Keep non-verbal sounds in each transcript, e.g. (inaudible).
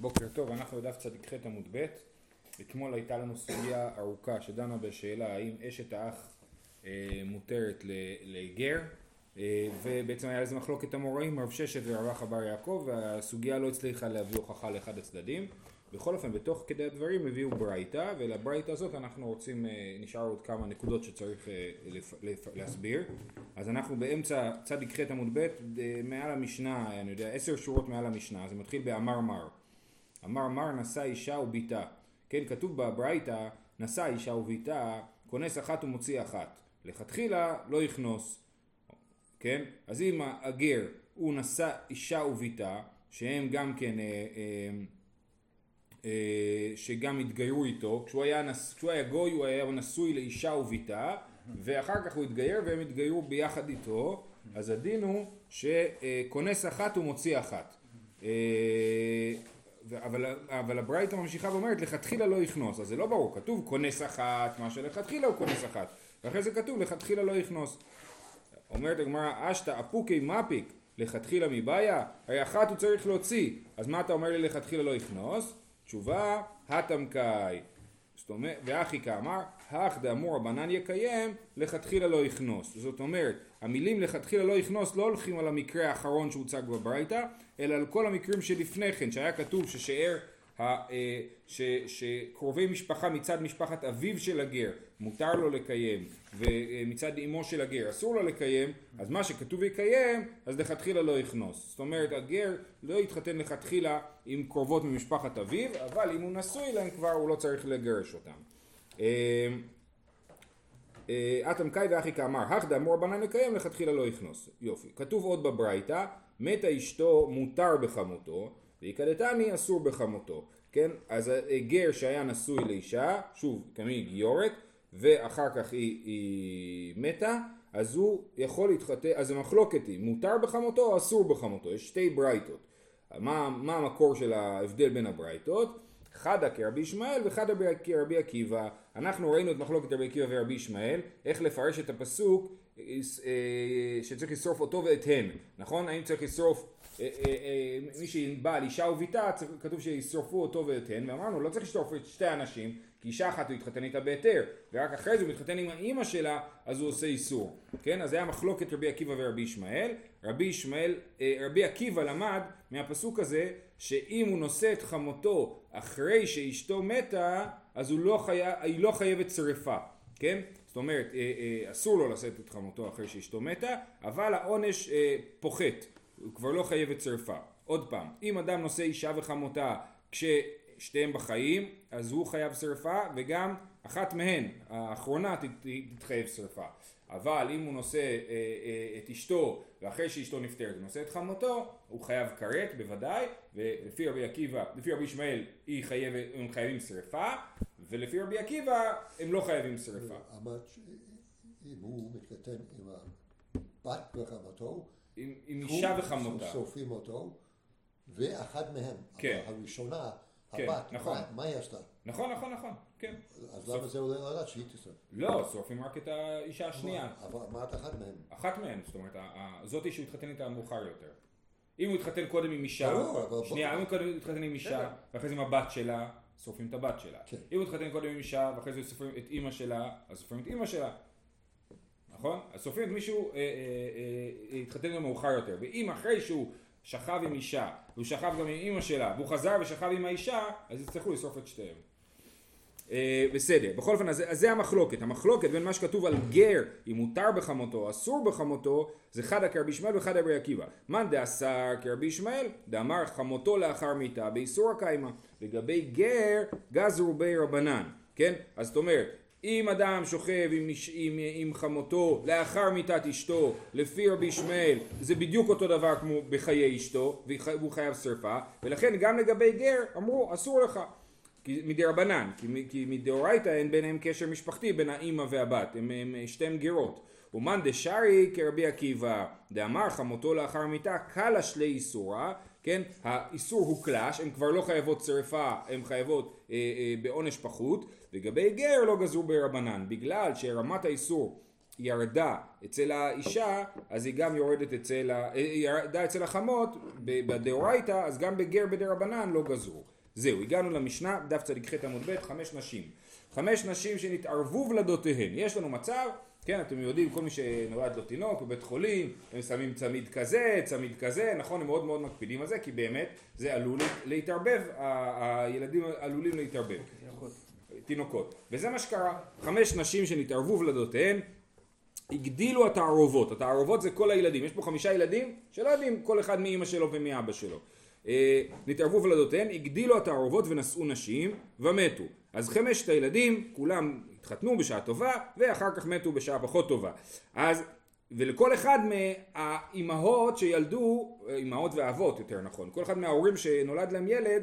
בוקר טוב, אנחנו בדף צ"ח עמוד ב', אתמול הייתה לנו סוגיה ארוכה שדנה בשאלה האם אשת האח אה, מותרת לגר אה, ובעצם היה לזה מחלוקת המוראים רב ששת ורב אחא בר יעקב והסוגיה לא הצליחה להביא הוכחה לאחד הצדדים. בכל אופן בתוך כדי הדברים הביאו ברייתא ולברייתא הזאת אנחנו רוצים, אה, נשאר עוד כמה נקודות שצריך אה, לפ, לפ, להסביר. אז אנחנו באמצע צ"ח עמוד ב' מעל המשנה, אני יודע עשר שורות מעל המשנה זה מתחיל באמר מר אמר מר נשא אישה וביתה. כן כתוב בברייתא נשא אישה וביתה כונס אחת ומוציא אחת. לכתחילה לא יכנוס כן? אז אם הגר הוא נשא אישה וביתה שהם גם כן אה, אה, אה, שגם התגיירו איתו, כשהוא היה, נס, כשהוא היה גוי הוא היה נשוי לאישה וביתה ואחר כך הוא התגייר והם התגיירו ביחד איתו. אז הדין הוא שכונס אחת ומוציא אחת. אה, אבל, אבל הברייתא ממשיכה ואומרת לכתחילה לא יכנוס. אז זה לא ברור כתוב כונס אחת מה שלכתחילה הוא כונס אחת. ואחרי זה כתוב לכתחילה לא יכנוס. אומרת הגמרא אשתא אפוקי מפיק לכתחילה מבעיה? הרי אחת הוא צריך להוציא. אז מה אתה אומר לי לכתחילה לא יכנוס תשובה, התמקאי. זאת אומרת, ואחי כאמר, הך דאמור רבנן יקיים, לכתחילה לא יכנוס. זאת אומרת, המילים לכתחילה לא יכנוס לא הולכים על המקרה האחרון שהוצג בברייתא, אלא על כל המקרים שלפני כן, שהיה כתוב ששאר אה, שקרובי משפחה מצד משפחת אביו של הגר מותר לו לקיים ומצד אמו של הגר אסור לו לקיים אז מה שכתוב יקיים אז לכתחילה לא יכנוס. זאת אומרת הגר לא יתחתן לכתחילה עם קרובות ממשפחת אביו אבל אם הוא נשוי להם כבר הוא לא צריך לגרש אותם. אטם קאי ואחי כאמר הך דאמור בנן לקיים לכתחילה לא יכנוס. יופי. כתוב עוד בברייתא מתה אשתו מותר בחמותו ויקדתני אסור בחמותו, כן? אז גר שהיה נשוי לאישה, שוב, כמי גיורת, ואחר כך היא, היא מתה, אז הוא יכול להתחתן, אז המחלוקת היא, מותר בחמותו או אסור בחמותו? יש שתי ברייתות. מה, מה המקור של ההבדל בין הברייתות? חדה כרבי ישמעאל וחדה כרבי עקיבא. אנחנו ראינו את מחלוקת רבי עקיבא ורבי ישמעאל, איך לפרש את הפסוק שצריך לשרוף אותו ואת הן, נכון? האם צריך לשרוף אה, אה, אה, מי שבעל אישה וביתה כתוב שישרפו אותו ויותן ואמרנו לא צריך לשרוף את שתי אנשים כי אישה אחת הוא התחתן איתה בהיתר ורק אחרי זה הוא מתחתן עם האימא שלה אז הוא עושה איסור כן? אז זה היה מחלוקת רבי עקיבא ורבי ישמעאל. רבי ישמעאל רבי עקיבא למד מהפסוק הזה שאם הוא נושא את חמותו אחרי שאשתו מתה אז לא חי... היא לא חייבת שרפה כן זאת אומרת אסור לו לשאת את חמותו אחרי שאשתו מתה אבל העונש פוחת הוא כבר לא חייב את שרפה. עוד פעם, אם אדם נושא אישה וחמותה כששתיהם בחיים, אז הוא חייב שרפה וגם אחת מהן, האחרונה תתחייב שרפה. אבל אם הוא נושא אה, אה, את אשתו ואחרי שאשתו נפטרת הוא נושא את חמותו, הוא חייב כרת בוודאי, ולפי רבי עקיבא, לפי רבי ישמעאל הם חייבים שרפה, ולפי רבי עקיבא הם לא חייבים שרפה. אם הוא מתחתן עם הבת וחמותו עם, עם אישה וחמותה. שורפים אותו, ואחת מהם, כן. הראשונה, כן, הבת, נכון. מה, מה היא עשתה? נכון, נכון, נכון, כן. אז למה זה עולה לדעת שהיא תשרף? לא, שורפים רק את האישה השנייה. אבל מה את אחת מהם? אחת מהם, זאת אומרת, זאתי שהוא התחתן איתה מאוחר יותר. אם הוא התחתן קודם עם אישה. שנייה, אם הוא התחתן עם אישה, ואחרי זה עם הבת שלה, שורפים את הבת שלה. כן. אם הוא התחתן קודם עם אישה, ואחרי זה שורפים את אימא שלה, אז שורפים את אימא שלה. נכון? אז סופרים את מישהו אה, אה, אה, התחתן גם מאוחר יותר, ואם אחרי שהוא שכב עם אישה, והוא שכב גם עם אימא שלה, והוא חזר ושכב עם האישה, אז יצטרכו לשרוף את שתיהם. אה, בסדר, בכל אופן, אז, אז זה המחלוקת. המחלוקת בין מה שכתוב על גר, אם מותר בחמותו אסור בחמותו, זה חדא כרבי ישמעאל וחדא רבי עקיבא. מאן דאסר כרבי ישמעאל, דאמר חמותו לאחר מיתה באיסור הקיימא. לגבי גר, גזרו בי רבנן. כן? אז זאת אומרת, אם אדם שוכב עם, עם, עם חמותו לאחר מיתת אשתו לפי רבי ישמעאל זה בדיוק אותו דבר כמו בחיי אשתו והוא חייב שרפה ולכן גם לגבי גר אמרו אסור לך מדי רבנן כי, כי מדאורייתא אין ביניהם קשר משפחתי בין האימא והבת הם, הם שתיהם גרות ומאן דשארי כרבי עקיבא דאמר חמותו לאחר מיתה קלה שלי איסורה כן, האיסור הוקלש, הן כבר לא חייבות שרפה, הן חייבות אה, אה, בעונש פחות, לגבי גר לא גזרו ברבנן, בגלל שרמת האיסור ירדה אצל האישה, אז היא גם יורדת אצל, ה... אה, ירדה אצל החמות בדאורייתא, אז גם בגר בדרבנן לא גזרו. זהו, הגענו למשנה, דף צדיק ח' עמוד ב', חמש נשים. חמש נשים שנתערבו ולדותיהן. יש לנו מצב, כן, אתם יודעים, כל מי שנולד לו תינוק בבית חולים, הם שמים צמיד כזה, צמיד כזה, נכון, הם מאוד מאוד מקפידים על זה, כי באמת זה עלול להתערבב, הילדים עלולים להתערבב. תינוקות. וזה מה שקרה, חמש נשים שנתערבו ולדותיהן, הגדילו התערובות, התערובות זה כל הילדים, יש פה חמישה ילדים שלא יודעים כל אחד מאימא שלו ומאבא שלו. אה, נתערבו ולדותיהן, הגדילו התערובות ונשאו נשים ומתו. אז חמשת הילדים, כולם התחתנו בשעה טובה, ואחר כך מתו בשעה פחות טובה. אז, ולכל אחד מהאימהות שילדו, אימהות ואבות יותר נכון, כל אחד מההורים שנולד להם ילד,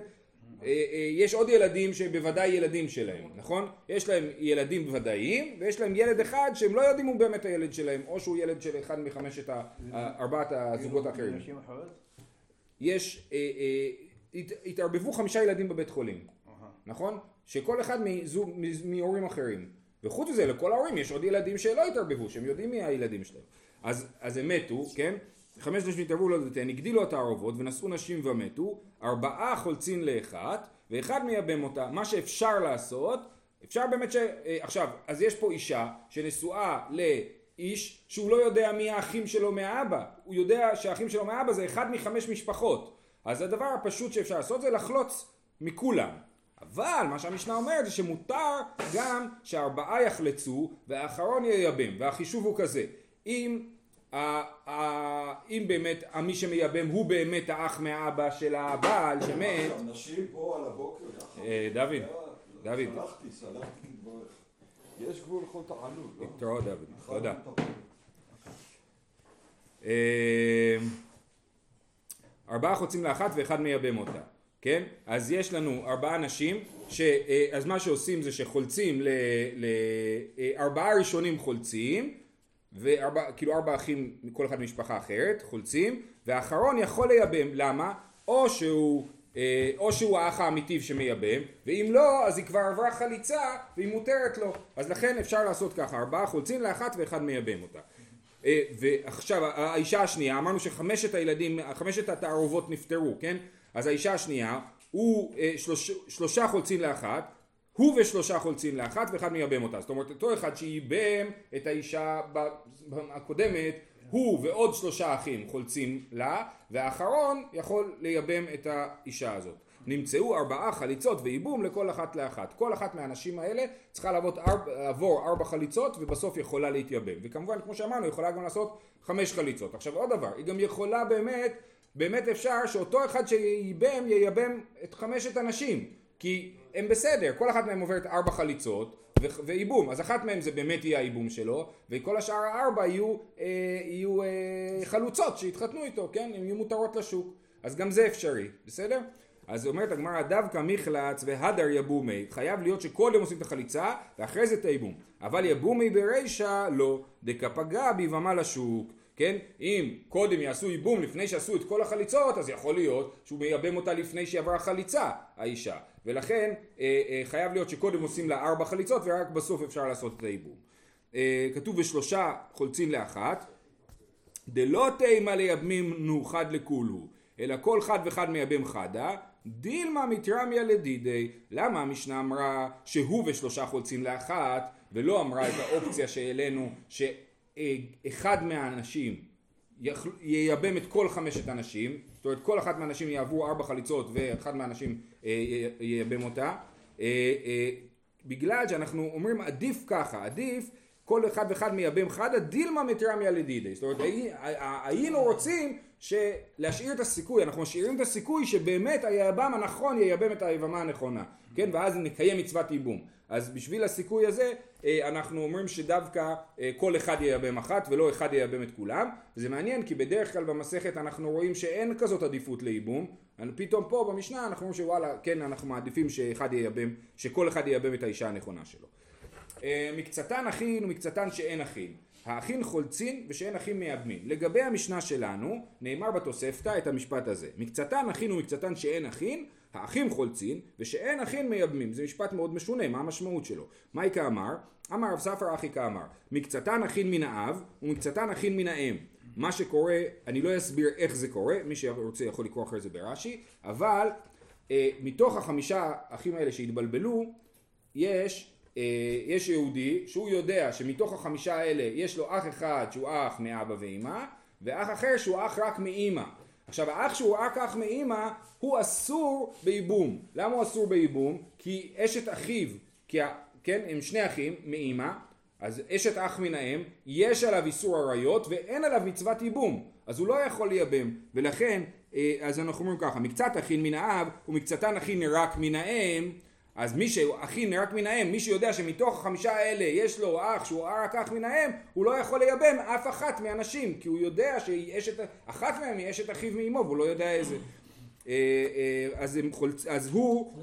אה, אה, יש עוד ילדים שבוודאי ילדים שלהם, נכון? יש להם ילדים ודאיים, ויש להם ילד אחד שהם לא יודעים הוא באמת הילד שלהם, או שהוא ילד של אחד מחמשת ארבעת הזוגות האחרים. יש, אה, התערבבו חמישה ילדים בבית חולים, נכון? שכל אחד מהורים אחרים. וחוץ מזה לכל ההורים יש עוד ילדים שלא התערבבו, שהם יודעים מי הילדים שלהם. אז, אז הם מתו, כן? חמש נשים התערבו לדתיהן, הגדילו את הערובות ונשאו נשים ומתו, ארבעה חולצין לאחת, ואחד מייבם אותה. מה שאפשר לעשות, אפשר באמת ש... אה, עכשיו, אז יש פה אישה שנשואה לאיש שהוא לא יודע מי האחים שלו מהאבא. הוא יודע שהאחים שלו מהאבא זה אחד מחמש משפחות. אז הדבר הפשוט שאפשר לעשות זה לחלוץ מכולם. אבל מה שהמשנה אומרת זה שמותר גם שארבעה יחלצו והאחרון ייבם והחישוב הוא כזה אם, אם באמת מי שמייבם הוא באמת האח מהאבא של הבעל שמת אנשים פה על הבוקר אה, דוד, דוד סלחתי, סלחתי יש גבול לכל תענוג לא? תראה דוד, תודה אה, ארבעה חוצים לאחת ואחד מייבם אותה כן? אז יש לנו ארבעה אנשים, ש, אה, אז מה שעושים זה שחולצים, לארבעה אה, ראשונים חולצים, וארבע, כאילו ארבע אחים מכל אחד ממשפחה אחרת, חולצים, והאחרון יכול לייבם, למה? או שהוא, או שהוא האח האמיתי שמייבם, ואם לא, אז היא כבר עברה חליצה והיא מותרת לו. אז לכן אפשר לעשות ככה, ארבעה חולצים לאחת ואחד מייבם אותה. ועכשיו האישה השנייה, אמרנו שחמשת הילדים, חמשת התערובות נפטרו, כן? אז האישה השנייה, הוא אה, שלוש, שלושה חולצים לאחת, הוא ושלושה חולצים לאחת ואחד מייבם אותה. זאת אומרת אותו אחד שייבם את האישה הקודמת, הוא ועוד שלושה אחים חולצים לה, והאחרון יכול לייבם את האישה הזאת. נמצאו ארבעה חליצות וייבום לכל אחת לאחת. כל אחת מהנשים האלה צריכה לעבור ארבע, לעבור ארבע חליצות ובסוף יכולה להתייבם. וכמובן כמו שאמרנו יכולה גם לעשות חמש חליצות. עכשיו עוד דבר, היא גם יכולה באמת באמת אפשר שאותו אחד שייבם ייבם את חמשת הנשים כי הם בסדר, כל אחת מהם עוברת ארבע חליצות וייבום, אז אחת מהם זה באמת יהיה הייבום שלו וכל השאר הארבע יהיו, אה, יהיו אה, חלוצות שיתחתנו איתו, כן? הן יהיו מותרות לשוק. אז גם זה אפשרי, בסדר? אז אומרת הגמרא דווקא מחלץ והדר יבומי. חייב להיות שקודם עושים את החליצה ואחרי זה את הייבום אבל יבומי ברישה לא דקפגע ביבמה לשוק כן? אם קודם יעשו ייבום לפני שעשו את כל החליצות, אז יכול להיות שהוא מייבם אותה לפני שהיא עברה חליצה, האישה. ולכן אה, אה, חייב להיות שקודם עושים לה ארבע חליצות ורק בסוף אפשר לעשות את הייבום. אה, כתוב בשלושה חולצים לאחת, דלא תימא ליבמים חד לכולהו, אלא כל חד וחד מייבם חדה, דילמה מתרמיה לדידי. למה המשנה אמרה שהוא ושלושה חולצים לאחת, ולא אמרה את האופציה שהעלינו, אחד מהאנשים ייבם את כל חמשת הנשים, זאת אומרת כל אחת מהנשים יעברו ארבע חליצות ואחד מהאנשים אה, ייבם אותה, אה, אה, בגלל שאנחנו אומרים עדיף ככה, עדיף כל אחד ואחד מייבם חדה דילמה מתרמיה לדידי, זאת אומרת היינו רוצים להשאיר את הסיכוי, אנחנו משאירים את הסיכוי שבאמת היבם הנכון ייבם את היבמה הנכונה, כן, ואז נקיים מצוות ייבום. אז בשביל הסיכוי הזה אה, אנחנו אומרים שדווקא אה, כל אחד ייבם אחת ולא אחד ייבם את כולם וזה מעניין כי בדרך כלל במסכת אנחנו רואים שאין כזאת עדיפות לייבום פתאום פה במשנה אנחנו אומרים שוואלה כן אנחנו מעדיפים שאחד ייבם, שכל אחד ייבם את האישה הנכונה שלו אה, מקצתן אחין ומקצתן שאין אחין האחין חולצין ושאין אחין מייבמין. לגבי המשנה שלנו, נאמר בתוספתא את המשפט הזה. מקצתן אחין ומקצתן שאין אחין, האחים חולצין ושאין אחים מייבמים. זה משפט מאוד משונה, מה המשמעות שלו? מייקה אמר, אמר רב ספר אחי כאמר, מקצתן אחין מן האב ומקצתן אחין מן האם. מה שקורה, אני לא אסביר איך זה קורה, מי שרוצה יכול לקרוא אחרי זה ברש"י, אבל אה, מתוך החמישה אחים האלה שהתבלבלו, יש, אה, יש יהודי שהוא יודע שמתוך החמישה האלה יש לו אח אחד שהוא אח מאבא ואימא, ואח אחר שהוא אח רק מאימא. עכשיו האח שהוא רק אח מאימא הוא אסור בייבום. למה הוא אסור בייבום? כי אשת אחיו, כי, כן, הם שני אחים מאימא, אז אשת אח מן האם, יש עליו איסור עריות ואין עליו מצוות ייבום, אז הוא לא יכול לייבם, ולכן, אה, אז אנחנו אומרים ככה, מקצת אחין מן האב ומקצתן אחין רק מן האם, אז מי שאחין רק מן האם, מי שיודע שמתוך החמישה האלה יש לו אח שהוא רק אח מן האם, הוא לא יכול לייבם אף אחת מהנשים, כי הוא יודע שאחת מהן היא אשת אחיו מאמו, והוא לא יודע איזה. אה, אה, אז, הם חולצ... אז הוא,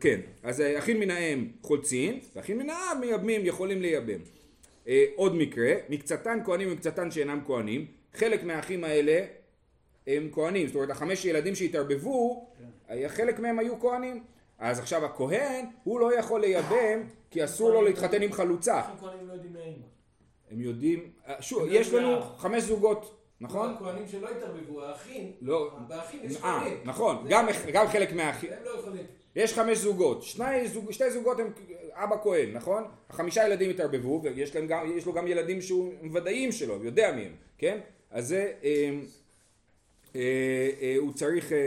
כן, אז אחים מן האם חולצין, ואחים מן האב מייבמים, יכולים לייבם. אה, עוד מקרה, מקצתן כהנים ומקצתן שאינם כהנים, חלק מהאחים האלה הם כהנים, זאת אומרת החמש ילדים שהתערבבו, כן. חלק מהם היו כהנים. אז עכשיו הכהן, הוא לא יכול לייבם, כי אסור לו להתחתן עם חלוצה. הם יודעים, שוב, יש לנו חמש זוגות נכון? הכהנים שלא התערבבו, האחים, לא, באחים יש אה, כהנים. נכון, גם, גם חלק מהאחים. הם לא יכולים. יש חמש זוגות, שני, זוג, שתי זוגות הם אבא כהן, נכון? החמישה ילדים התערבבו, ויש גם, לו גם ילדים שהוא ודאיים שלו, יודע מי הם, כן? אז זה, אה, אה, אה, הוא צריך, אה,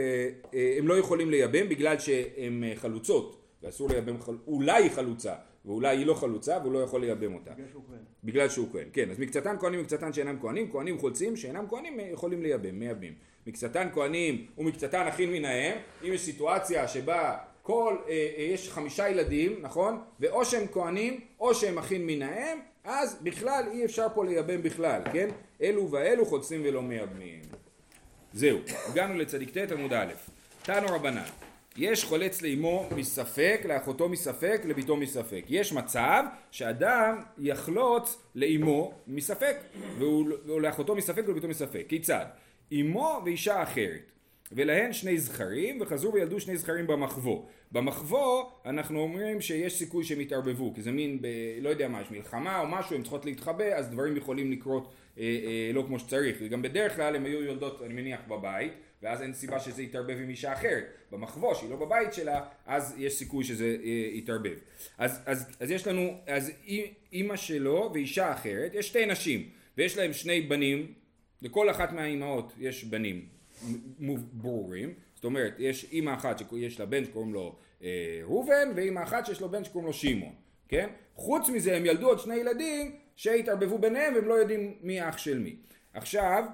אה, הם לא יכולים לייבם בגלל שהם אה, חלוצות, ואסור לייבם. אולי חלוצה, ואולי היא לא חלוצה והוא לא יכול לייבם אותה. בגלל שהוא כהן. בגלל שהוא כהן, כן. אז מקצתן כהנים ומקצתן שאינם כהנים, כהנים חולצים שאינם כהנים יכולים לייבם, מייבמים. מקצתן כהנים ומקצתן אחים מן האם, אם יש סיטואציה שבה כל, אה, אה, יש חמישה ילדים, נכון? ואו שהם כהנים או שהם אחים מן האם, אז בכלל אי אפשר פה לייבם בכלל, כן? אלו ואלו חולצים ולא מייבמים. זהו, הגענו לצדיק ט' עמוד א', תנו רבנן יש חולץ לאמו מספק, לאחותו מספק, לביתו מספק. יש מצב שאדם יחלוץ לאמו מספק, והוא לאחותו מספק ולביתו מספק. כיצד? אמו ואישה אחרת. ולהן שני זכרים, וחזרו וילדו שני זכרים במחבוא. במחבוא אנחנו אומרים שיש סיכוי שהם יתערבבו, כי זה מין, ב, לא יודע מה, יש מלחמה או משהו, הם צריכות להתחבא, אז דברים יכולים לקרות אה, אה, לא כמו שצריך. וגם בדרך כלל הם היו יולדות, אני מניח, בבית. ואז אין סיבה שזה יתערבב עם אישה אחרת. במחבוא, שהיא לא בבית שלה, אז יש סיכוי שזה אה, יתערבב. אז, אז, אז יש לנו, אז אימא שלו ואישה אחרת, יש שתי נשים, ויש להם שני בנים, לכל אחת מהאימהות יש בנים ברורים, זאת אומרת, יש אימא אחת שיש לה בן שקוראים לו אה, ראובן, ואימא אחת שיש לו בן שקוראים לו שמעון, כן? חוץ מזה הם ילדו עוד שני ילדים שהתערבבו ביניהם והם לא יודעים מי אח של מי. עכשיו,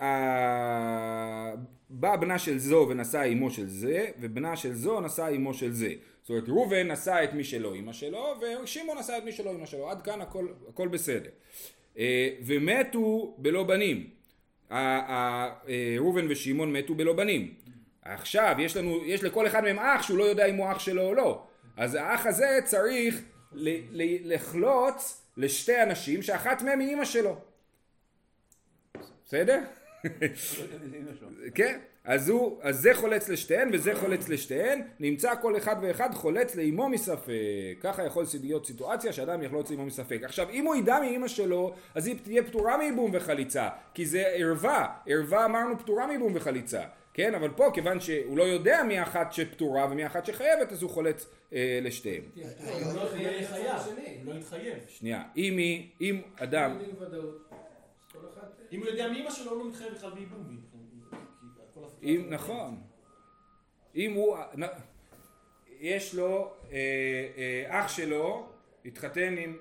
אה, בא בנה של זו ונשא אמו של זה, ובנה של זו נשא אמו של זה. זאת אומרת, ראובן נשא את מי שלא אמא שלו, ושמעון נשא את מי שלא אמא שלו. עד כאן הכל, הכל בסדר. אה, ומתו בלא בנים. אה, ראובן ושמעון מתו בלא בנים. עכשיו, יש לנו, יש לכל אחד מהם אח שהוא לא יודע אם הוא אח שלו או לא. אז האח הזה צריך לחלוץ לשתי אנשים שאחת מהם היא אמא שלו. בסדר? כן, אז הוא, אז זה חולץ לשתיהן וזה חולץ לשתיהן, נמצא כל אחד ואחד חולץ לאמו מספק, ככה יכול להיות סיטואציה שאדם יחלוץ לאמו מספק. עכשיו אם הוא ידע מאמא שלו, אז היא תהיה פטורה מייבום וחליצה, כי זה ערווה, ערווה אמרנו פטורה מייבום וחליצה, כן, אבל פה כיוון שהוא לא יודע מי אחת שפטורה ומי אחת שחייבת, אז הוא חולץ אה, לשתיהן. הוא לא יתחייב. שנייה, אם היא, אם אדם... אם הוא יודע מאמא שלו, הוא לא מתחייב בכלל בייבום. אם, נכון. אם הוא, יש לו, אה, אה, אח שלו התחתן עם,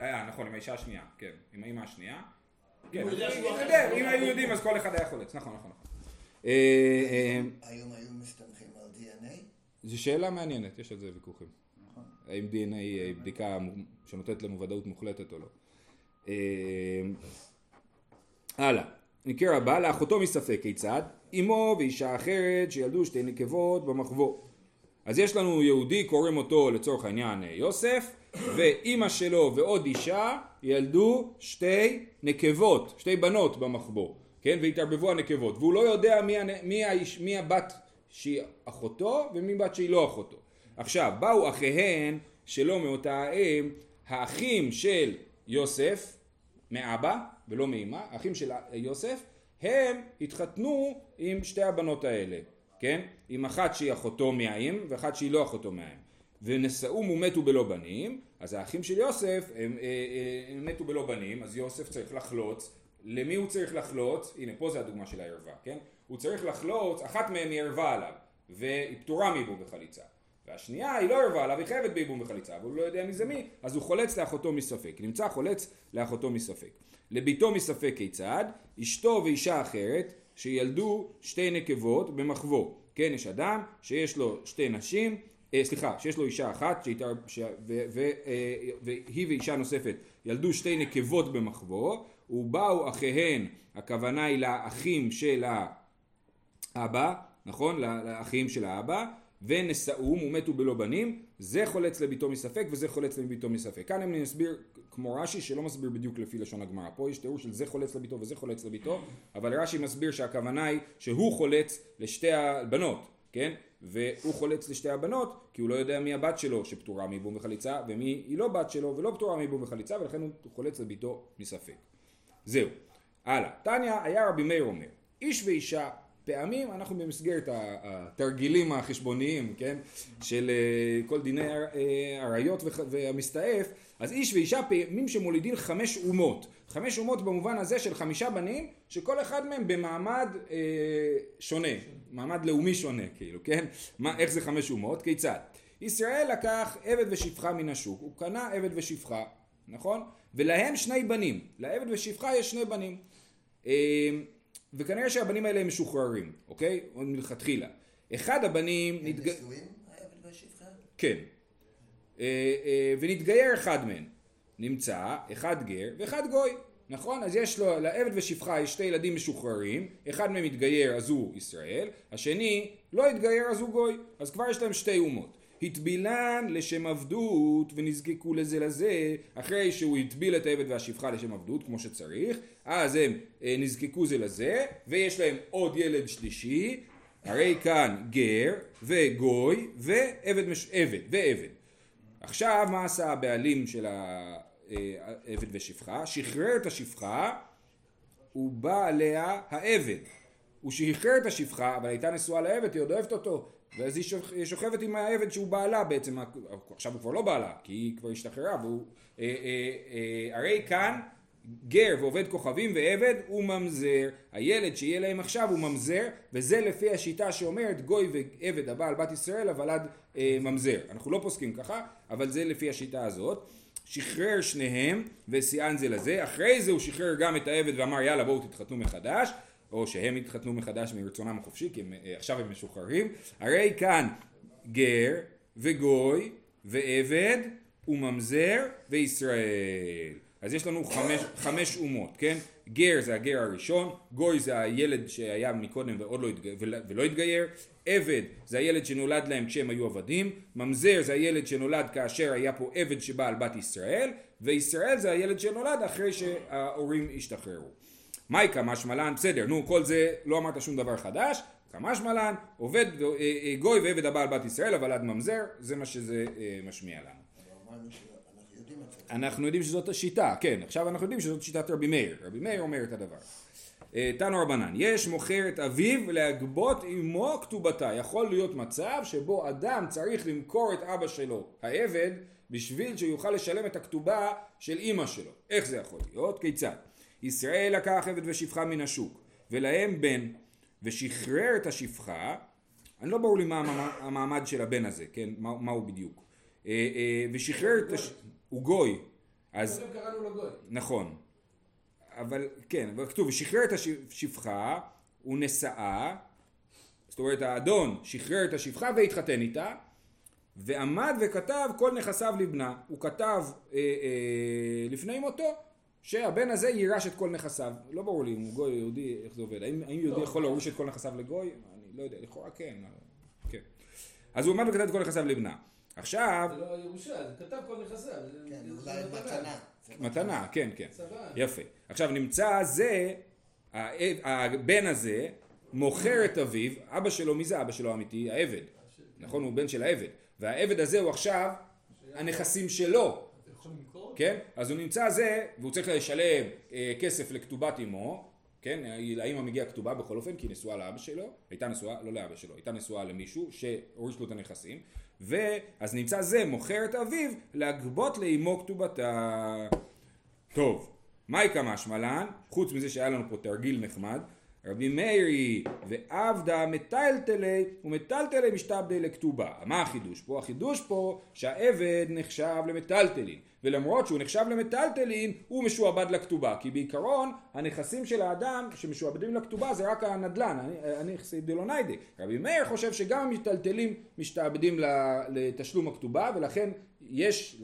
אה, נכון, עם האישה השנייה, כן, עם האמא השנייה. כן, אם היו יודעים אז כל אחד היה חולץ, נכון, נכון, נכון. אה, היום היו מסתמכים על DNA? זו שאלה מעניינת, יש על זה ויכוחים. נכון. האם DNA היא בדיקה שנותנת לנו ודאות מוחלטת או לא. הלאה. מקרה הבא, לאחותו מספק כיצד? אמו ואישה אחרת שילדו שתי נקבות במחבוא. אז יש לנו יהודי, קוראים אותו לצורך העניין יוסף, ואימא שלו ועוד אישה ילדו שתי נקבות, שתי בנות במחבוא, כן? והתערבבו הנקבות, והוא לא יודע מי, מי, האיש, מי הבת שהיא אחותו ומבת שהיא לא אחותו. עכשיו, באו אחיהן שלא מאותה האם, האחים של יוסף, מאבא ולא מאמא, האחים של יוסף, הם התחתנו עם שתי הבנות האלה, כן? עם אחת שהיא אחותו מהאם ואחת שהיא לא אחותו מהאם. ונשאום ומתו בלא בנים, אז האחים של יוסף הם, אה, אה, הם מתו בלא בנים, אז יוסף צריך לחלוץ. למי הוא צריך לחלוץ? הנה פה זה הדוגמה של הערווה, כן? הוא צריך לחלוץ, אחת מהן היא ערווה עליו, והיא פטורה מייבום וחליצה. והשנייה היא לא ערווה עליו, היא חייבת בייבום וחליצה, אבל הוא לא יודע מי זה מי, אז הוא חולץ לאחותו מספק. נמצא חולץ לאחותו מספק. לביתו מספק כיצד? אשתו ואישה אחרת שילדו שתי נקבות במחוו. כן, יש אדם שיש לו שתי נשים, אה, סליחה, שיש לו אישה אחת, שהתער, ש, ו, ו, אה, והיא ואישה נוספת ילדו שתי נקבות במחוו, ובאו אחיהן, הכוונה היא לאחים של האבא, נכון? לאחים של האבא, ונשאום ומתו בלא בנים, זה חולץ לביתו מספק וזה חולץ לביתו מספק. כאן אני אסביר כמו רש"י שלא מסביר בדיוק לפי לשון הגמרא. פה יש תיאור של זה חולץ לביתו וזה חולץ לביתו, אבל רש"י מסביר שהכוונה היא שהוא חולץ לשתי הבנות, כן? והוא חולץ לשתי הבנות כי הוא לא יודע מי הבת שלו שפטורה מייבום וחליצה ומי היא לא בת שלו ולא פטורה מייבום וחליצה ולכן הוא חולץ לביתו מספק. זהו. הלאה. תניא היה רבי מאיר אומר איש ואישה פעמים אנחנו במסגרת התרגילים החשבוניים, כן, של אה, כל דיני עריות והמסתעף, אז איש ואישה פעמים שמולידים חמש אומות, חמש אומות במובן הזה של חמישה בנים, שכל אחד מהם במעמד אה, שונה, מעמד לאומי שונה, כאילו, כן, מה, איך זה חמש אומות, כיצד? ישראל לקח עבד ושפחה מן השוק, הוא קנה עבד ושפחה, נכון? ולהם שני בנים, לעבד ושפחה יש שני בנים. אה, וכנראה שהבנים האלה הם משוחררים, אוקיי? עוד מלכתחילה. אחד הבנים... הם נתג... נשואים, העבד והשפחה? כן. אה, אה, ונתגייר אחד מהם. נמצא אחד גר ואחד גוי. נכון? אז יש לו, לעבד ושפחה יש שתי ילדים משוחררים, אחד מהם התגייר אז הוא ישראל, השני לא התגייר אז הוא גוי, אז כבר יש להם שתי אומות. הטבילן לשם עבדות ונזקקו לזה לזה אחרי שהוא הטביל את העבד והשפחה לשם עבדות כמו שצריך אז הם אה, נזקקו זה לזה ויש להם עוד ילד שלישי הרי כאן גר וגוי ועבד מש... עבד ועבד. עכשיו מה עשה הבעלים של העבד ושפחה? שחרר את השפחה ובא עליה העבד. הוא שחרר את השפחה אבל הייתה נשואה לעבד היא עוד אוהבת אותו ואז היא שוכבת עם העבד שהוא בעלה בעצם, עכשיו הוא כבר לא בעלה, כי היא כבר השתחררה, והוא, אה, אה, אה, הרי כאן גר ועובד כוכבים ועבד הוא ממזר, הילד שיהיה להם עכשיו הוא ממזר, וזה לפי השיטה שאומרת גוי ועבד הבעל בת ישראל הוולד אה, ממזר, אנחנו לא פוסקים ככה, אבל זה לפי השיטה הזאת, שחרר שניהם ושיאן זה לזה, אחרי זה הוא שחרר גם את העבד ואמר יאללה בואו תתחתנו מחדש או שהם התחתנו מחדש מרצונם החופשי, כי הם, אה, עכשיו הם משוחררים, הרי כאן גר וגוי ועבד וממזר וישראל. אז יש לנו חמש, חמש אומות, כן? גר זה הגר הראשון, גוי זה הילד שהיה מקודם ועוד לא התגייר, ולא התגייר, עבד זה הילד שנולד להם כשהם היו עבדים, ממזר זה הילד שנולד כאשר היה פה עבד שבא על בת ישראל, וישראל זה הילד שנולד אחרי שההורים השתחררו. מהי כמשמלן? בסדר, נו, כל זה, לא אמרת שום דבר חדש. כמשמלן, עובד אה, אה, גוי ועבד הבעל בת ישראל, אבל עד ממזר, זה מה שזה אה, משמיע לנו. אנחנו יודעים שזאת השיטה, כן, עכשיו אנחנו יודעים שזאת שיטת רבי מאיר. רבי מאיר אומר את הדבר. תנו רבנן, יש מוכר את אביו להגבות עמו כתובתה. יכול להיות מצב שבו אדם צריך למכור את אבא שלו, העבד, בשביל שיוכל לשלם את הכתובה של אימא שלו. איך זה יכול להיות? כיצד? ישראל לקח עבד ושפחה מן השוק, ולהם בן, ושחרר את השפחה, אני לא ברור לי מה המעמד של הבן הזה, כן, מה, מה הוא בדיוק, אה, אה, ושחרר את הש... הוא גוי, אז... קראנו לו גוי. נכון, אבל כן, אבל כתוב, ושחרר את השפחה, הוא נשאה, זאת אומרת האדון שחרר את השפחה והתחתן איתה, ועמד וכתב כל נכסיו לבנה, הוא כתב אה, אה, לפני מותו שהבן הזה יירש את כל נכסיו. לא ברור לי אם הוא גוי או יהודי, איך זה עובד. האם, האם יהודי לא. יכול להוריש את כל נכסיו לגוי? אני לא יודע, לכאורה כן. כן. אז הוא עמד וכתב את כל נכסיו לבנה. עכשיו... זה לא ירושה, זה כתב כל נכסיו. כן, אולי מתנה. מתנה, כן, כן. יפה. עכשיו נמצא זה, הבן הזה, מוכר את אביו, אבא שלו, מי זה אבא שלו האמיתי? העבד. נכון, הוא בן של העבד. והעבד הזה הוא עכשיו הנכסים שלו. כן? אז הוא נמצא זה, והוא צריך לשלם אה, כסף לכתובת אמו, כן? האמא מגיעה כתובה בכל אופן, כי היא נשואה לאבא שלו, הייתה נשואה, לא לאבא שלו, הייתה נשואה למישהו שהוריש לו את הנכסים, ואז נמצא זה, מוכר את אביו, להגבות לאמו כתובתה. טוב, מייקה משמלן, חוץ מזה שהיה לנו פה תרגיל נחמד, רבי מאירי ועבדה מטלטלי ומטלטלי משתבדי לכתובה. מה החידוש פה? החידוש פה שהעבד נחשב למטלטלין ולמרות שהוא נחשב למטלטלין הוא משועבד לכתובה כי בעיקרון הנכסים של האדם שמשועבדים לכתובה זה רק הנדל"ן, הנכסי דלוניידי. רבי מאיר חושב שגם המטלטלים משתעבדים לתשלום הכתובה ולכן יש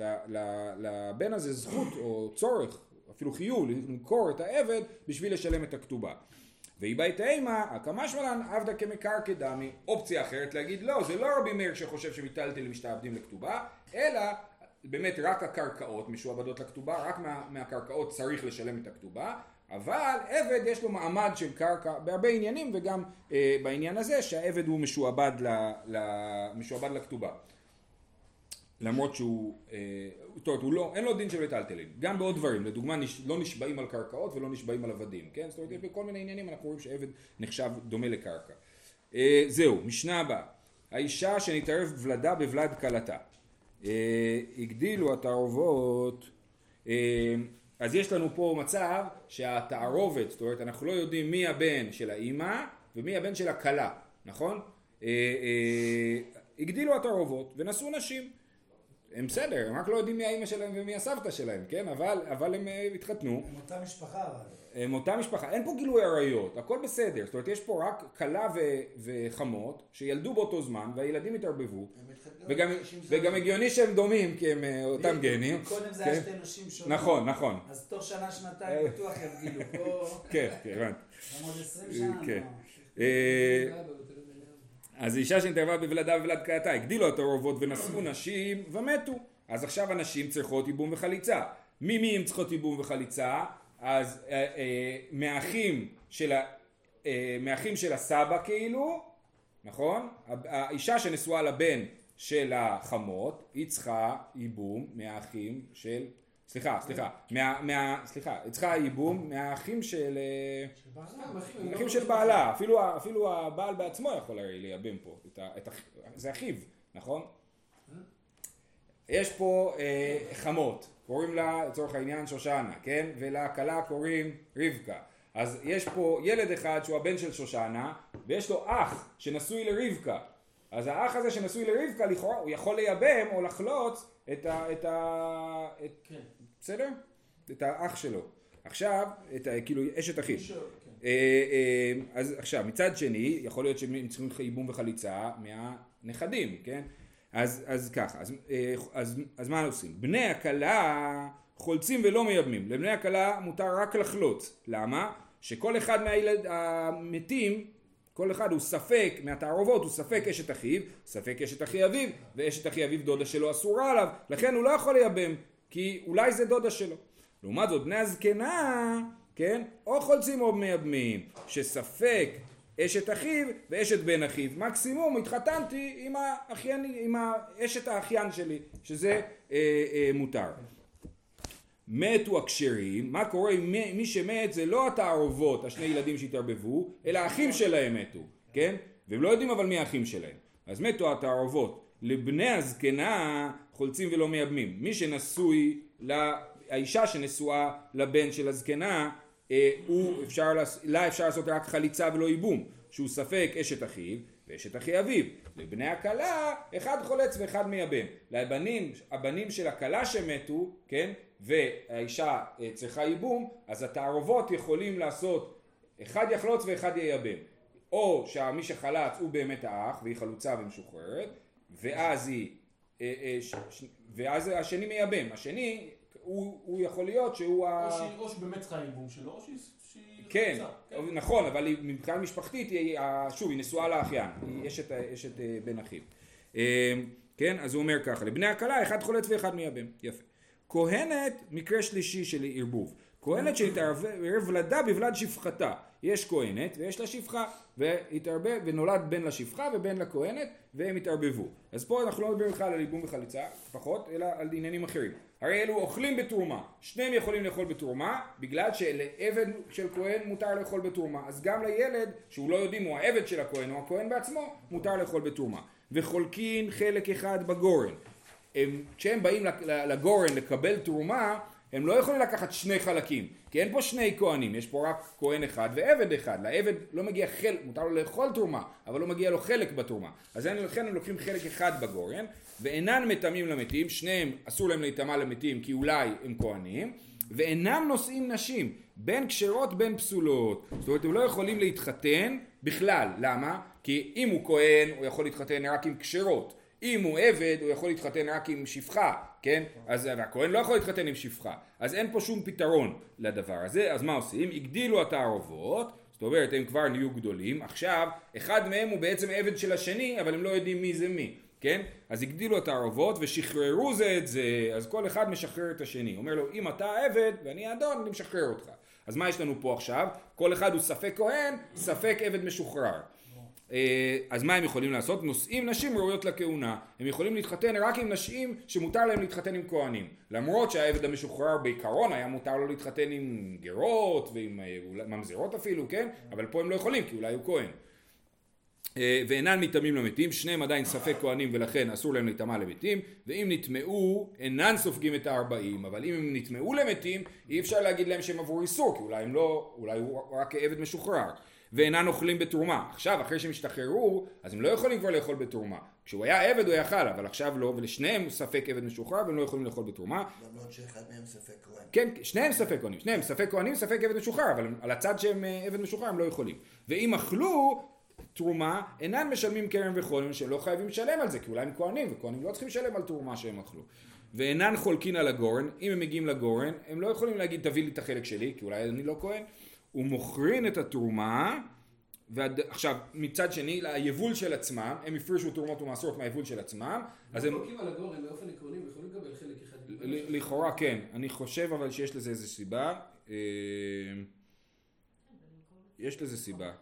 לבן הזה זכות או צורך אפילו חיול למכור את העבד בשביל לשלם את הכתובה. והיא בית אימה, הקמה שלן עבדה כמקרקע דמי. אופציה אחרת להגיד לא, זה לא רבי מאיר שחושב שמיטלטלים משתעבדים לכתובה, אלא באמת רק הקרקעות משועבדות לכתובה, רק מה, מהקרקעות צריך לשלם את הכתובה, אבל עבד יש לו מעמד של קרקע בהרבה עניינים וגם אה, בעניין הזה שהעבד הוא משועבד, ל, ל, משועבד לכתובה. למרות שהוא, אה, זאת אומרת, לא, אין לו דין של מטלטלין, גם בעוד דברים, לדוגמה נש, לא נשבעים על קרקעות ולא נשבעים על עבדים, כן? זאת אומרת, בכל מיני עניינים אנחנו רואים שעבד נחשב דומה לקרקע. אה, זהו, משנה הבאה, האישה שנתערב ולדה בוולד כלתה. אה, הגדילו התערובות, אז יש לנו פה מצב שהתערובת, זאת אומרת, אנחנו לא יודעים מי הבן של האימא ומי הבן של הכלה, נכון? הגדילו התערובות ונשאו נשים. הם בסדר, הם רק לא יודעים מי האימא שלהם ומי הסבתא שלהם, כן? אבל, אבל הם אה, התחתנו. הם אותה משפחה אבל. הם אותה משפחה, אין פה גילוי עריות, הכל בסדר, זאת אומרת יש פה רק כלה ו- וחמות שילדו באותו זמן והילדים התערבבו וגם, וגם. הגיוני שהם דומים כי הם אה, אותם גנים, קודם זה כן. היה שתי נשים שונות. נכון נכון, אז תוך שנה, שנתיים בטוח יבגילו. פה (laughs) כן, כן, הבנתי. גם עוד עשרים שנה. אז אישה שנתערבה בוולדה וולד קהתה, הגדילו את הרובות ונשאו נשים ומתו. אז עכשיו הנשים צריכות ייבום וחליצה. ממי הן צריכות ייבום וחליצה? אז אה, אה, מהאחים של, ה, אה, מהאחים של הסבא כאילו, נכון? האישה שנשואה לבן של החמות, היא צריכה ייבום מהאחים של... סליחה, סליחה, מה, סליחה, היא צריכה ייבום מהאחים של... אה, אחים של בעלה, אפילו, הבעל בעצמו יכול הרי לייבם פה, את את זה אחיו, נכון? יש פה אה, חמות, קוראים לה לצורך העניין שושנה, כן? ולכלה קוראים רבקה. אז יש פה ילד אחד שהוא הבן של שושנה, ויש לו אח שנשוי לרבקה. אז האח הזה שנשוי לרבקה, לכאורה הוא יכול לייבם או לחלוץ את ה... את ה את, כן. בסדר? את האח שלו. עכשיו, את כאילו אשת אחיו. כן. אה, אה, אז עכשיו, מצד שני, יכול להיות שהם צריכים ייבום וחליצה מהנכדים, כן? אז, אז ככה, אז, אה, אז, אז מה עושים? בני הכלה חולצים ולא מייבמים. לבני הכלה מותר רק לחלוץ. למה? שכל אחד מהילד המתים, כל אחד הוא ספק, מהתערובות הוא ספק אשת אחיו, ספק אשת אחי אביו, ואשת אחי אביו דודה שלו אסורה עליו, לכן הוא לא יכול לייבם, כי אולי זה דודה שלו. לעומת זאת, בני הזקנה, כן, או חולצים או מייבמים, שספק אשת אחיו ואשת בן אחיו. מקסימום התחתנתי עם, האחיין, עם אשת האחיין שלי, שזה אה, אה, מותר. מתו הכשרים, מה קורה מי, מי שמת זה לא התערובות, השני ילדים שהתערבבו, אלא האחים שלהם מתו, כן? והם לא יודעים אבל מי האחים שלהם. אז מתו התערובות. לבני הזקנה חולצים ולא מייבמים. מי שנשוי, לה, האישה שנשואה לבן של הזקנה, אה, הוא אפשר, לה אפשר לעשות רק חליצה ולא ייבום, שהוא ספק אשת אחיו ואשת אחי אביו. לבני הכלה, אחד חולץ ואחד מייבם. לבנים, הבנים של הכלה שמתו, כן, והאישה אה, צריכה ייבום, אז התערובות יכולים לעשות, אחד יחלוץ ואחד ייבם. או שמי שחלץ הוא באמת האח והיא חלוצה ומשוחררת, ואז היא, אה, אה, ואז השני מייבם. השני, הוא, הוא יכול להיות שהוא ה... או שהיא- או שבאמת צריכה ייבום שלו, או שהיא... שהיא כן, כן. נכון, אבל היא- מבחינה משפחתית, היא, שוב, היא נשואה לאחיין, היא אשת, אשת אה, בן אחיו. כן, אז הוא אומר ככה, לבני הכלה אחד חולץ ואחד מייבם, יפה. כהנת, מקרה שלישי של ערבוב. כהנת שהתערב ולדה בוולד שפחתה. יש כהנת ויש לה שפחה, והתערבב, ונולד בן לשפחה ובן לכהנת, והם התערבבו. אז פה אנחנו לא מדברים בכלל על ייבום וחליצה, פחות, אלא על עניינים אחרים. הרי אלו אוכלים בתרומה, שניהם יכולים לאכול בתרומה, בגלל שלעבד של כהן מותר לאכול בתרומה, אז גם לילד, שהוא לא יודעים הוא העבד של הכהן או הכהן בעצמו, מותר לאכול בתרומה. וחולקין חלק אחד בגורן. הם, כשהם באים לגורן לקבל תרומה, הם לא יכולים לקחת שני חלקים, כי אין פה שני כהנים, יש פה רק כהן אחד ועבד אחד, לעבד לא מגיע חלק, מותר לו לאכול תרומה, אבל לא מגיע לו חלק בתרומה, אז לכן הם לוקחים חלק אחד בגורן, ואינן מטמאים למתים, שניהם אסור להם להיטמע למתים כי אולי הם כהנים, ואינם נושאים נשים, בין כשרות בין פסולות, זאת אומרת הם לא יכולים להתחתן בכלל, למה? כי אם הוא כהן הוא יכול להתחתן רק עם כשרות, אם הוא עבד הוא יכול להתחתן רק עם שפחה, כן? אז הכהן לא יכול להתחתן עם שפחה, אז אין פה שום פתרון לדבר הזה, אז מה עושים? הגדילו התערובות, זאת אומרת הם כבר נהיו גדולים, עכשיו אחד מהם הוא בעצם עבד של השני אבל הם לא יודעים מי זה מי, כן? אז הגדילו התערובות ושחררו זה את זה, אז כל אחד משחרר את השני, אומר לו אם אתה עבד ואני האדון אני משחרר אותך, אז מה יש לנו פה עכשיו? כל אחד הוא ספק כהן, ספק עבד משוחרר. אה, אז מה הם יכולים לעשות? נושאים נשים ראויות לכהונה. הם יכולים להתחתן רק עם נשים שמותר להם להתחתן עם כהנים. למרות שהעבד המשוחרר בעיקרון היה מותר לו להתחתן עם גרות ועם אה, ממזרות אפילו, כן? אבל פה הם לא יכולים כי אולי הוא כהן. אה, ואינן מטמאים למתים, שניהם עדיין ספק כהנים ולכן אסור להם להיטמע למתים, ואם נטמעו אינן סופגים את הארבעים, אבל אם הם נטמעו למתים אי אפשר להגיד להם שהם עברו איסור, כי אולי הם לא, אולי הוא רק עבד משוחרר. ואינן אוכלים בתרומה. עכשיו, אחרי שהם השתחררו, אז הם לא יכולים כבר לאכול בתרומה. כשהוא היה עבד הוא יאכל, אבל עכשיו לא, ולשניהם הוא ספק עבד משוחרר והם לא יכולים לאכול בתרומה. למרות שאחד מהם ספק כהן. כן, שניהם ספק כהנים, שניהם ספק כהנים, ספק עבד משוחרר, אבל על הצד שהם אה, עבד משוחרר הם לא יכולים. ואם אכלו תרומה, אינן משלמים קרן וחולים שהם לא חייבים לשלם על זה, כי אולי הם כהנים, וכהנים לא צריכים לשלם על תרומה שהם אכלו. ואינן חולקין על הגורן, אם הם מגיעים לגורן, הם לא יכולים להגיד תביא לי את החלק שלי, כי אולי אני לא כהן, ומוכרין את התרומה ועד, עכשיו מצד שני ליבול של עצמם הם הפרישו תרומות ומעשרות מהיבול של עצמם אז הם חולקים על הגורן באופן עקרוני ויכולים לקבל חלק אחד לכאורה כן. אני חושב אבל שיש לזה איזה סיבה. אה, יש לזה סיבה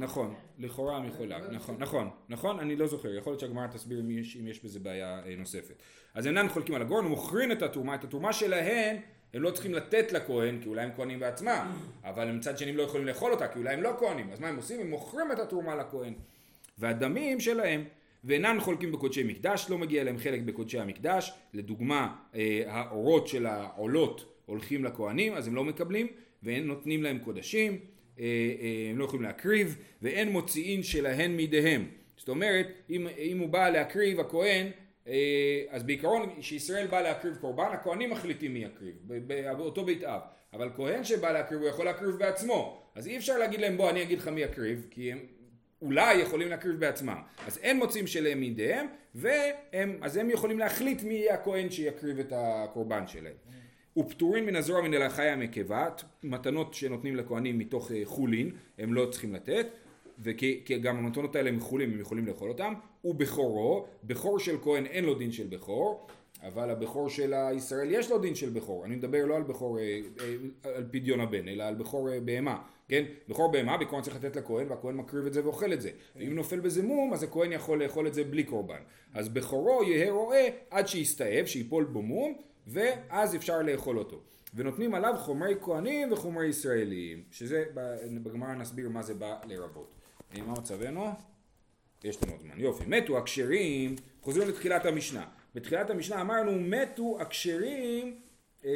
נכון לכאורה המחולק נכון נכון נכון אני לא זוכר יכול להיות שהגמרא תסביר אם יש, אם יש בזה בעיה אה, נוספת. אז אינם חולקים על הגורן ומוכרים את התרומה את התרומה שלהם הם לא צריכים לתת לכהן כי אולי הם כהנים בעצמם אבל הם מצד שני הם לא יכולים לאכול אותה כי אולי הם לא כהנים אז מה הם עושים? הם מוכרים את התרומה לכהן. והדמים שלהם ואינם חולקים בקודשי מקדש לא מגיע להם חלק בקודשי המקדש. לדוגמה אה, האורות של העולות הולכים לכהנים אז הם לא מקבלים ואין נותנים להם קודשים הם לא יכולים להקריב ואין מוציאין שלהן מידיהם. זאת אומרת אם, אם הוא בא להקריב הכהן אה, אז בעיקרון כשישראל בא להקריב קורבן הכהנים מחליטים מי יקריב באותו בית אב. אבל כהן שבא להקריב הוא יכול להקריב בעצמו. אז אי אפשר להגיד להם בוא אני אגיד לך מי יקריב כי הם אולי יכולים להקריב בעצמם. אז אין מוצאים שלהם מידיהם והם אז הם יכולים להחליט מי יהיה הכהן שיקריב את הקורבן שלהם ופטורים מן הזרוע מן החיה המקבה מתנות שנותנים לכהנים מתוך אה, חולין הם לא צריכים לתת וכי גם המתנות האלה הם חולים הם יכולים לאכול אותם. ובכורו, בכור של כהן אין לו דין של בכור אבל הבכור של הישראל יש לו דין של בכור. אני מדבר לא על בכור אה, אה, על פדיון הבן אלא על בכור בהמה כן? בכור בהמה בכהן צריך לתת לכהן והכהן מקריב את זה ואוכל את זה. ואם נופל בזה מום אז הכהן יכול לאכול את זה בלי קורבן. אז בכורו יהא רועה עד שיסתאב שיפול בו מום ואז אפשר לאכול אותו ונותנים עליו חומרי כהנים וחומרי ישראלים שזה בגמרא נסביר מה זה בא לרבות מה מצבנו? יש לנו עוד זמן. יופי. מתו הכשרים, חוזרים לתחילת המשנה. בתחילת המשנה אמרנו מתו הכשרים אה,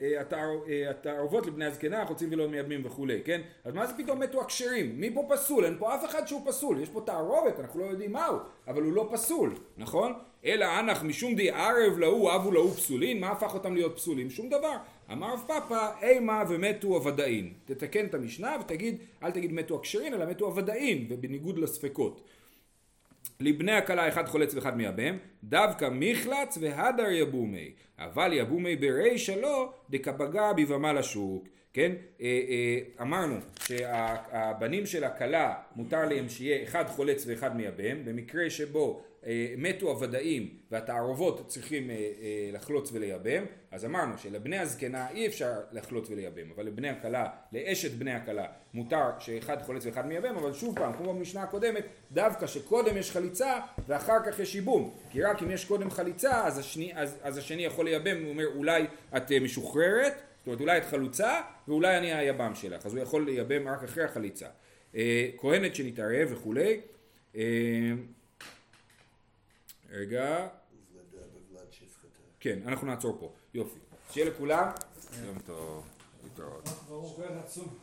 אה, התערובות לבני הזקנה, חוצים ולא מייבמים וכולי, כן? אז מה זה פתאום מתו הכשרים? מי פה פסול? אין פה אף אחד שהוא פסול. יש פה תערובת, אנחנו לא יודעים מהו, אבל הוא לא פסול, נכון? אלא אנח משום די ערב להוא אבו להוא פסולין, מה הפך אותם להיות פסולים? שום דבר. אמר רב פאפא, אימה ומתו הוודאין. תתקן את המשנה ותגיד, אל תגיד מתו הכשרין, אלא מתו הוודאין, ובניגוד לספקות. לבני הכלה אחד חולץ ואחד מייבם, דווקא מחלץ והדר יבומי, אבל יבומי ברישא לא דקבגה בבמה לשוק. כן? אה, אה, אמרנו שהבנים של הכלה מותר להם שיהיה אחד חולץ ואחד מייבם, במקרה שבו מתו הוודאים והתערובות צריכים אה, אה, לחלוץ ולייבם, אז אמרנו שלבני הזקנה אי אפשר לחלוץ ולייבם, אבל לבני הכלה, לאשת בני הכלה, מותר שאחד חולץ ואחד מייבם, אבל שוב פעם, כמו במשנה הקודמת, דווקא שקודם יש חליצה ואחר כך יש ייבום, כי רק אם יש קודם חליצה, אז השני, אז, אז השני יכול לייבם, הוא אומר אולי את אה, משוחררת, זאת אומרת אולי את חלוצה ואולי אני היבם שלך, אז הוא יכול לייבם רק אחרי החליצה. אה, כהנת שנתערב וכולי. רגע. כן, אנחנו נעצור פה. יופי. שיהיה לכולם יום טוב. הוא עצום.